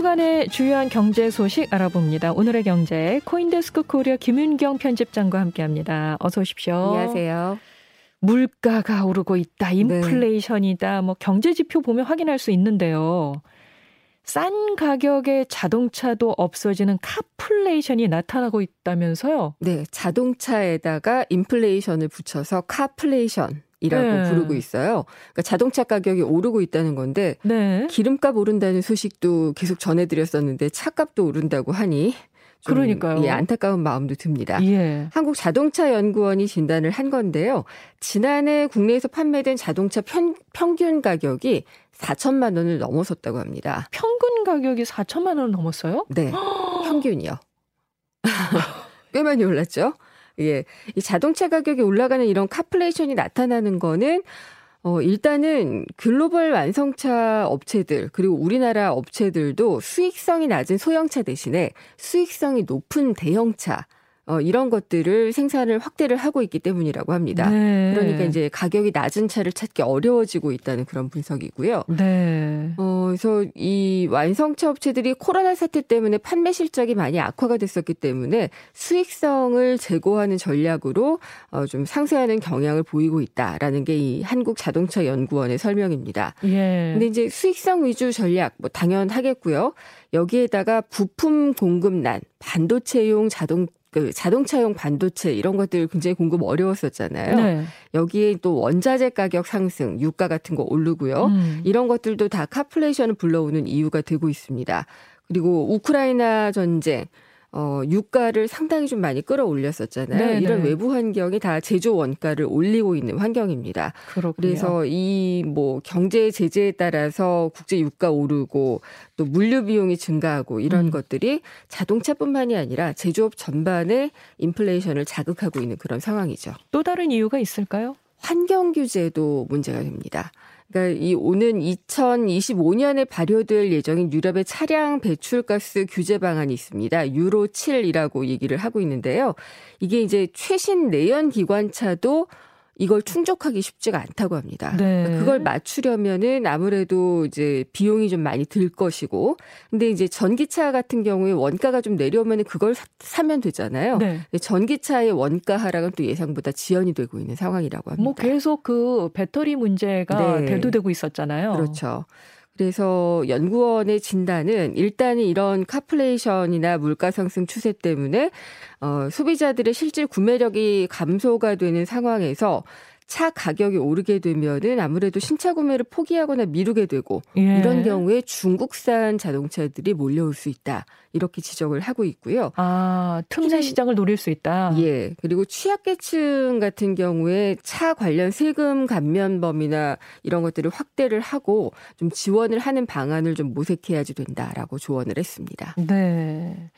주간의 주요한 경제 소식 알아봅니다. 오늘의 경제 코인데스크 코리아 김윤경 편집장과 함께합니다. 어서 오십시오. 안녕하세요. 물가가 오르고 있다. 인플레이션이다. 네. 뭐 경제 지표 보면 확인할 수 있는데요. 싼 가격의 자동차도 없어지는 카플레이션이 나타나고 있다면서요? 네, 자동차에다가 인플레이션을 붙여서 카플레이션 이라고 네. 부르고 있어요. 그러니까 자동차 가격이 오르고 있다는 건데 네. 기름값 오른다는 소식도 계속 전해드렸었는데 차값도 오른다고 하니 그러니까요. 예, 안타까운 마음도 듭니다. 예. 한국 자동차 연구원이 진단을 한 건데요. 지난해 국내에서 판매된 자동차 편, 평균 가격이 4천만 원을 넘어섰다고 합니다. 평균 가격이 4천만 원을 넘었어요? 네. 평균이요. 꽤 많이 올랐죠? 예. 이 자동차 가격이 올라가는 이런 카플레이션이 나타나는 거는 어, 일단은 글로벌 완성차 업체들, 그리고 우리나라 업체들도 수익성이 낮은 소형차 대신에 수익성이 높은 대형차, 어, 이런 것들을 생산을 확대를 하고 있기 때문이라고 합니다. 네. 그러니까 이제 가격이 낮은 차를 찾기 어려워지고 있다는 그런 분석이고요. 네. 어, 그래서 이 완성차 업체들이 코로나 사태 때문에 판매 실적이 많이 악화가 됐었기 때문에 수익성을 제고하는 전략으로 어, 좀 상쇄하는 경향을 보이고 있다라는 게 이 한국 자동차 연구원의 설명입니다. 예. 근데 이제 수익성 위주 전략 뭐 당연하겠고요. 여기에다가 부품 공급난, 반도체용 자동 그 자동차용 반도체 이런 것들 굉장히 공급 어려웠었잖아요. 네. 여기에 또 원자재 가격 상승, 유가 같은 거 오르고요. 음. 이런 것들도 다 카플레이션을 불러오는 이유가 되고 있습니다. 그리고 우크라이나 전쟁 어, 유가를 상당히 좀 많이 끌어올렸었잖아요. 네네. 이런 네. 외부 환경이 다 제조 원가를 올리고 있는 환경입니다. 그렇군요. 그래서 이 뭐 경제 제재에 따라서 국제 유가 오르고 또 물류 비용이 증가하고 이런 음. 것들이 자동차뿐만이 아니라 제조업 전반의 인플레이션을 자극하고 있는 그런 상황이죠. 또 다른 이유가 있을까요? 환경 규제도 문제가 됩니다. 그러니까 이 오는 2025년에 발효될 예정인 유럽의 차량 배출가스 규제 방안이 있습니다. 유로 7이라고 얘기를 하고 있는데요. 이게 이제 최신 내연 기관차도 이걸 충족하기 쉽지가 않다고 합니다. 네. 그러니까 그걸 맞추려면은 아무래도 이제 비용이 좀 많이 들 것이고, 근데 이제 전기차 같은 경우에 원가가 좀 내려오면 그걸 사, 면 되잖아요. 네. 전기차의 원가 하락은 또 예상보다 지연이 되고 있는 상황이라고 합니다. 뭐 계속 그 배터리 문제가 네. 대두되고 있었잖아요. 그렇죠. 그래서 연구원의 진단은 일단 이런 카플레이션이나 물가 상승 추세 때문에 어, 소비자들의 실질 구매력이 감소가 되는 상황에서 차 가격이 오르게 되면은 아무래도 신차 구매를 포기하거나 미루게 되고 예. 이런 경우에 중국산 자동차들이 몰려올 수 있다. 이렇게 지적을 하고 있고요. 아, 틈새 시장을 노릴 수 있다. 예. 그리고 취약계층 같은 경우에 차 관련 세금 감면범이나 이런 것들을 확대를 하고 좀 지원을 하는 방안을 좀 모색해야지 된다라고 조언을 했습니다. 네.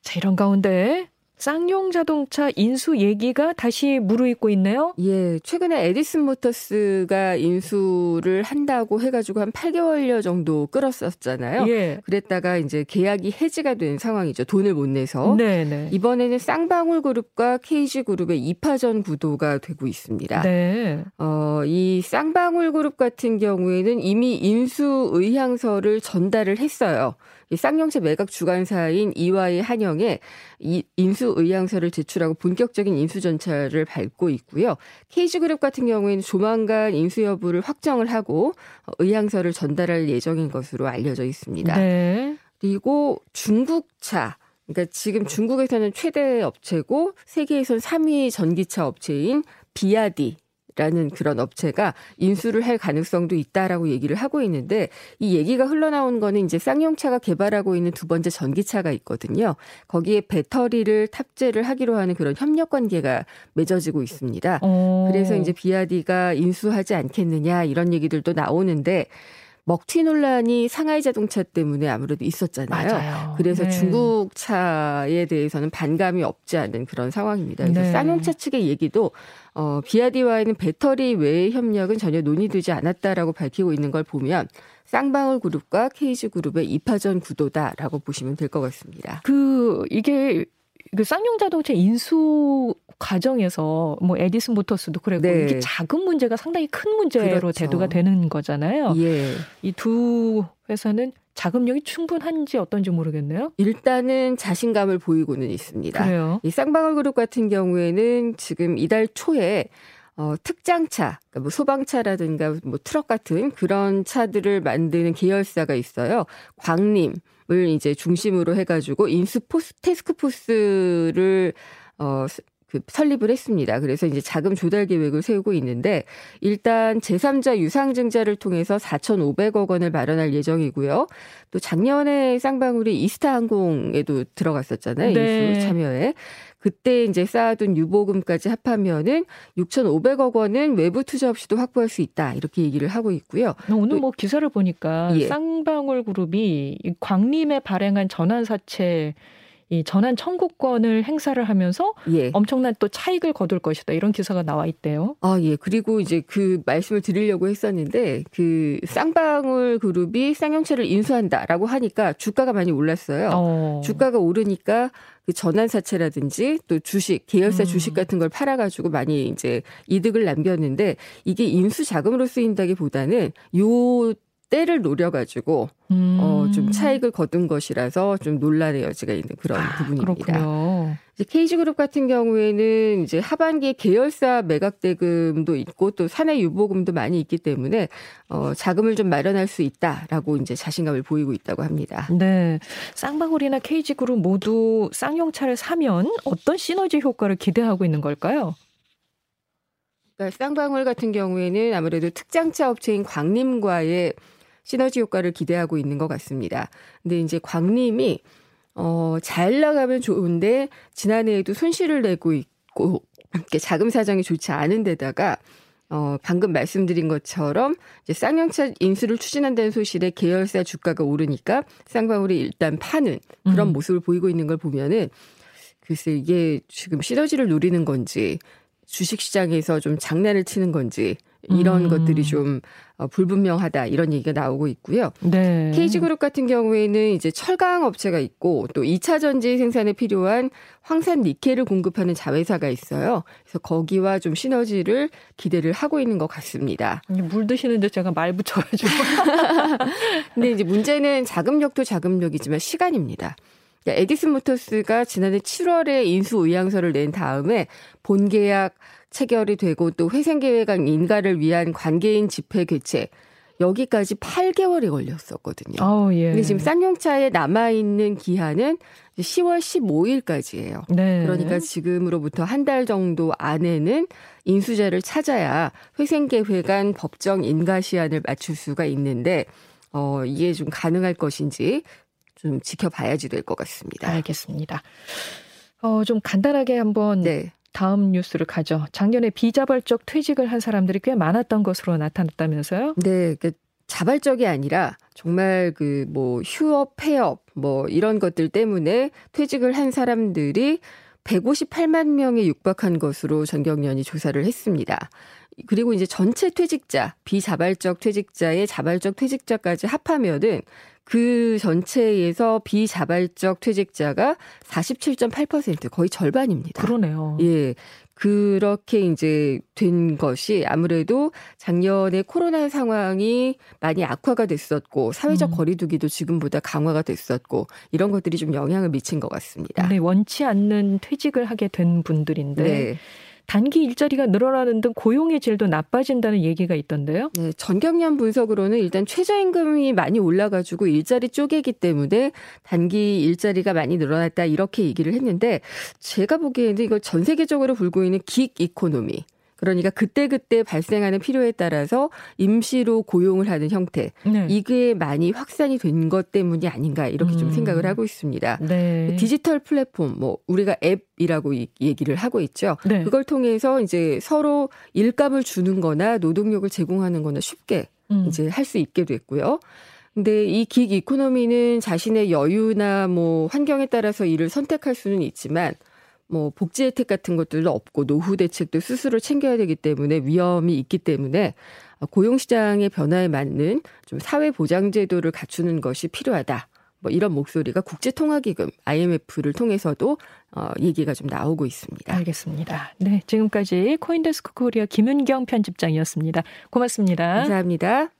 자, 이런 가운데 쌍용 자동차 인수 얘기가 다시 무르익고 있네요. 예, 최근에 에디슨 모터스가 인수를 한다고 해가지고 한 8개월여 정도 끌었었잖아요. 예. 그랬다가 이제 계약이 해지가 된 상황이죠. 돈을 못 내서. 네네. 네. 이번에는 쌍방울 그룹과 KG 그룹의 2파전 구도가 되고 있습니다. 네. 어, 이 쌍방울 그룹 같은 경우에는 이미 인수 의향서를 전달을 했어요. 이 쌍용차 매각 주관사인 이와이 한영에 이 인수 의향서를 제출하고 본격적인 인수 전차를 밟고 있고요. KG그룹 같은 경우에는 조만간 인수 여부를 확정을 하고 의향서를 전달할 예정인 것으로 알려져 있습니다. 네. 그리고 중국차 그러니까 지금 중국에서는 최대 업체고 세계에선 3위 전기차 업체인 비아디 라는 그런 업체가 인수를 할 가능성도 있다라고 얘기를 하고 있는데 이 얘기가 흘러나온 거는 이제 쌍용차가 개발하고 있는 두 번째 전기차가 있거든요. 거기에 배터리를 탑재를 하기로 하는 그런 협력 관계가 맺어지고 있습니다. 오. 어. 그래서 이제 비아디가 인수하지 않겠느냐 이런 얘기들도 나오는데 먹튀 논란이 상하이 자동차 때문에 아무래도 있었잖아요. 맞아요. 그래서 네. 중국 차에 대해서는 반감이 없지 않은 그런 상황입니다. 그래서 네. 쌍용차 측의 얘기도 어, 비아디와의 배터리 외의 협력은 전혀 논의되지 않았다라고 밝히고 있는 걸 보면 쌍방울 그룹과 케이지 그룹의 이파전 구도다라고 보시면 될 것 같습니다. 그 이게 그 쌍용 자동차 인수 과정에서 뭐 에디슨 모터스도 그랬고 네. 이게 자금 문제가 상당히 큰 문제로 그렇죠. 대두가 되는 거잖아요. 예. 이두 회사는 자금력이 충분한지 어떤지 모르겠네요. 일단은 자신감을 보이고는 있습니다. 그래요. 이 쌍방울 그룹 같은 경우에는 지금 이달 초에 어, 특장차, 그러니까 뭐 소방차라든가 뭐 트럭 같은 그런 차들을 만드는 계열사가 있어요. 광림을 이제 중심으로 해가지고 인수 포스, 테스크포스를 어, 그 설립을 했습니다. 그래서 이제 자금 조달 계획을 세우고 있는데 일단 제3자 유상증자를 통해서 4,500억 원을 마련할 예정이고요. 또 작년에 쌍방울이 이스타항공에도 들어갔었잖아요. 네. 인수 참여에. 그때 이제 쌓아둔 유보금까지 합하면은 6,500억 원은 외부 투자 없이도 확보할 수 있다. 이렇게 얘기를 하고 있고요. 오늘 뭐 기사를 보니까 예. 쌍방울 그룹이 광림에 발행한 전환 사채 이 전환 청구권을 행사를 하면서 예. 엄청난 또 차익을 거둘 것이다 이런 기사가 나와 있대요. 아 예. 그리고 이제 그 말씀을 드리려고 했었는데 그 쌍방울 그룹이 쌍용차를 인수한다라고 하니까 주가가 많이 올랐어요. 어. 주가가 오르니까 그 전환 사채라든지 또 주식, 계열사 음. 주식 같은 걸 팔아가지고 많이 이제 이득을 남겼는데 이게 인수 자금으로 쓰인다기 보다는 요 때를 노려가지고 음. 어, 좀 차익을 거둔 것이라서 좀 논란의 여지가 있는 그런 아, 부분입니다. 그렇군요. 이제 KG그룹 같은 경우에는 이제 하반기에 계열사 매각 대금도 있고 또 사내 유보금도 많이 있기 때문에 어, 자금을 좀 마련할 수 있다라고 이제 자신감을 보이고 있다고 합니다. 네, 쌍방울이나 KG그룹 모두 쌍용차를 사면 어떤 시너지 효과를 기대하고 있는 걸까요? 그러니까 쌍방울 같은 경우에는 아무래도 특장차 업체인 광림과의 시너지 효과를 기대하고 있는 것 같습니다. 근데 이제 광림이 어, 잘 나가면 좋은데 지난해에도 손실을 내고 있고 이렇게 자금 사정이 좋지 않은 데다가 어, 방금 말씀드린 것처럼 이제 쌍용차 인수를 추진한다는 소식에 계열사 주가가 오르니까 쌍방울이 일단 파는 그런 음. 모습을 보이고 있는 걸 보면은 글쎄 이게 지금 시너지를 노리는 건지 주식 시장에서 좀 장난을 치는 건지 이런 음. 것들이 좀 어, 불분명하다 이런 얘기가 나오고 있고요. 네. KG그룹 같은 경우에는 이제 철강 업체가 있고 또 2차 전지 생산에 필요한 황산 니켈을 공급하는 자회사가 있어요. 그래서 거기와 좀 시너지를 기대를 하고 있는 것 같습니다. 물 드시는데 제가 말 붙여가지고. 근데 이제 문제는 자금력도 자금력이지만 시간입니다. 그러니까 에디슨 모터스가 지난해 7월에 인수 의향서를 낸 다음에 본계약 체결이 되고 또 회생계획안 인가를 위한 관계인 집회 개최 여기까지 8개월이 걸렸었거든요. 어, 예. 근데 지금 쌍용차에 남아 있는 기한은 10월 15일까지예요. 네. 그러니까 지금으로부터 한 달 정도 안에는 인수자를 찾아야 회생계획안 법정 인가 시한을 맞출 수가 있는데 어 이게 좀 가능할 것인지 좀 지켜봐야지 될 것 같습니다. 알겠습니다. 어, 좀 간단하게 한번 네. 다음 뉴스를 가죠. 작년에 비자발적 퇴직을 한 사람들이 꽤 많았던 것으로 나타났다면서요? 네, 그 자발적이 아니라 정말 그 뭐 휴업, 폐업 뭐 이런 것들 때문에 퇴직을 한 사람들이 158만 명에 육박한 것으로 전경련이 조사를 했습니다. 그리고 이제 전체 퇴직자, 비자발적 퇴직자의 자발적 퇴직자까지 합하면은 그 전체에서 비자발적 퇴직자가 47.8% 거의 절반입니다. 그러네요. 예. 그렇게 이제 된 것이 아무래도 작년에 코로나 상황이 많이 악화가 됐었고 사회적 음. 거리두기도 지금보다 강화가 됐었고 이런 것들이 좀 영향을 미친 것 같습니다. 네, 원치 않는 퇴직을 하게 된 분들인데 네. 단기 일자리가 늘어나는 등 고용의 질도 나빠진다는 얘기가 있던데요. 네, 전경련 분석으로는 일단 최저임금이 많이 올라가지고 일자리 쪼개기 때문에 단기 일자리가 많이 늘어났다 이렇게 얘기를 했는데 제가 보기에는 이거 전 세계적으로 불고 있는 gig economy 그러니까 그때그때 발생하는 필요에 따라서 임시로 고용을 하는 형태. 네. 이게 많이 확산이 된 것 때문이 아닌가 이렇게 음. 좀 생각을 하고 있습니다. 네. 디지털 플랫폼 뭐 우리가 앱이라고 얘기를 하고 있죠. 네. 그걸 통해서 이제 서로 일감을 주는 거나 노동력을 제공하는 거나 쉽게 음. 이제 할 수 있게 됐고요. 근데 이 긱 이코노미는 자신의 여유나 뭐 환경에 따라서 일을 선택할 수는 있지만 뭐 복지 혜택 같은 것들도 없고 노후 대책도 스스로 챙겨야 되기 때문에 위험이 있기 때문에 고용 시장의 변화에 맞는 좀 사회 보장 제도를 갖추는 것이 필요하다. 뭐 이런 목소리가 국제통화기금 IMF를 통해서도 어 얘기가 좀 나오고 있습니다. 알겠습니다. 네, 지금까지 코인데스크 코리아 김은경 편집장이었습니다. 고맙습니다. 감사합니다.